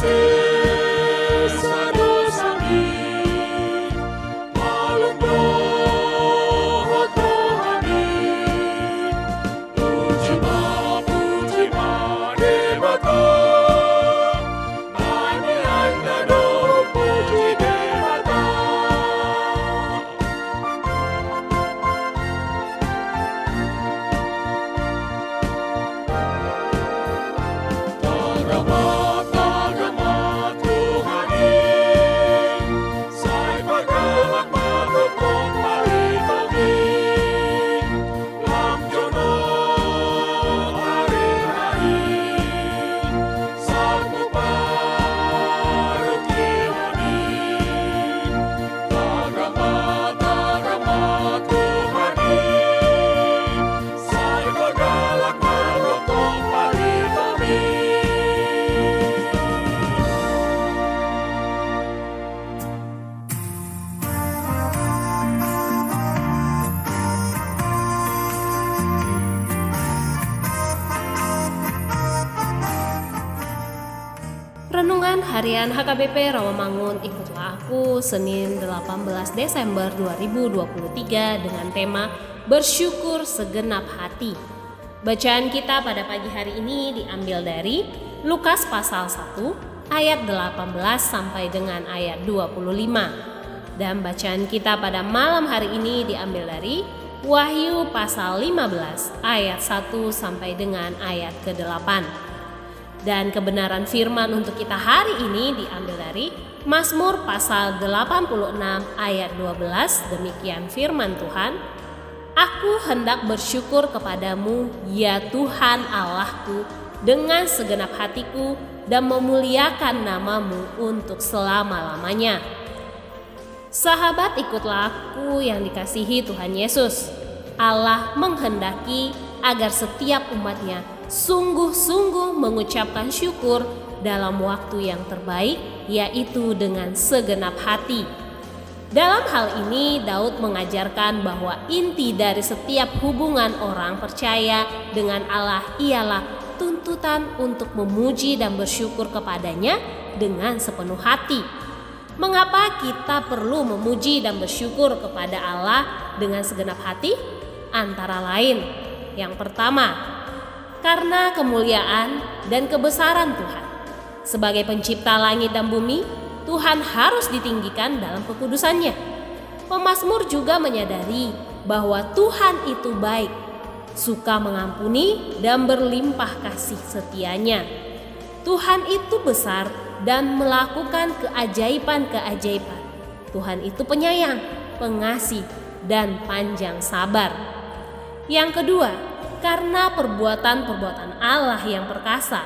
Brasil. Real Renungan Harian HKBP Rawamangun ikutlah aku Senin 18 Desember 2023 dengan tema Bersyukur Segenap Hati. Bacaan kita pada pagi hari ini diambil dari Lukas pasal 1 ayat 18 sampai dengan ayat 25. Dan bacaan kita pada malam hari ini diambil dari Wahyu pasal 15 ayat 1 sampai dengan ayat ke-8. Dan kebenaran firman untuk kita hari ini diambil dari Mazmur pasal 86 ayat 12. Demikian firman Tuhan. Aku hendak bersyukur kepadamu ya Tuhan Allahku dengan segenap hatiku dan memuliakan namamu untuk selama-lamanya. Sahabat ikutlah aku yang dikasihi Tuhan Yesus. Allah menghendaki agar setiap umatnya sungguh-sungguh mengucapkan syukur dalam waktu yang terbaik, yaitu dengan segenap hati. Dalam hal ini, Daud mengajarkan bahwa inti dari setiap hubungan orang percaya dengan Allah ialah tuntutan untuk memuji dan bersyukur kepadanya dengan sepenuh hati. Mengapa kita perlu memuji dan bersyukur kepada Allah dengan segenap hati? Antara lain, yang pertama, karena kemuliaan dan kebesaran Tuhan. Sebagai pencipta langit dan bumi, Tuhan harus ditinggikan dalam kekudusannya. Pemasmur juga menyadari bahwa Tuhan itu baik, suka mengampuni dan berlimpah kasih setianya. Tuhan itu besar dan melakukan keajaiban-keajaiban. Tuhan itu penyayang, pengasih, dan panjang sabar. Yang kedua, karena perbuatan-perbuatan Allah yang perkasa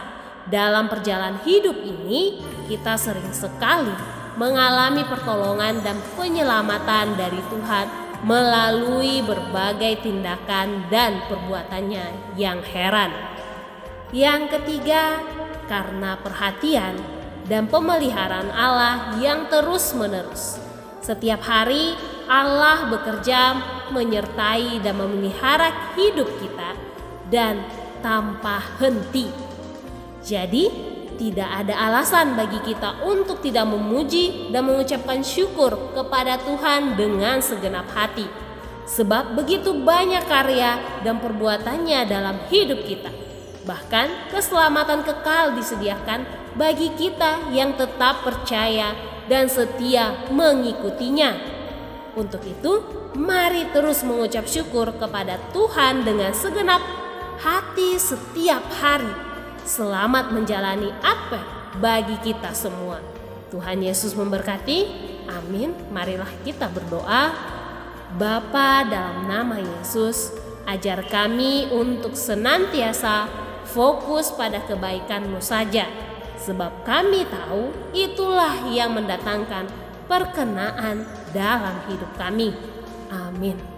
dalam perjalanan hidup ini, kita sering sekali mengalami pertolongan dan penyelamatan dari Tuhan melalui berbagai tindakan dan perbuatannya yang heran. Yang ketiga, karena perhatian dan pemeliharaan Allah yang terus-menerus. Setiap hari Allah bekerja menyertai dan memelihara hidup kita dan tanpa henti. Jadi, tidak ada alasan bagi kita untuk tidak memuji dan mengucapkan syukur kepada Tuhan dengan segenap hati. Sebab begitu banyak karya dan perbuatannya dalam hidup kita. Bahkan keselamatan kekal disediakan bagi kita yang tetap percaya dan setia mengikutinya. Untuk itu, mari terus mengucap syukur kepada Tuhan dengan segenap hati setiap hari. Selamat menjalani apa bagi kita semua. Tuhan Yesus memberkati. Amin. Marilah kita berdoa. Bapa dalam nama Yesus, ajar kami untuk senantiasa fokus pada kebaikan-Mu saja. Sebab kami tahu itulah yang mendatangkan perkenaan dalam hidup kami. Amin.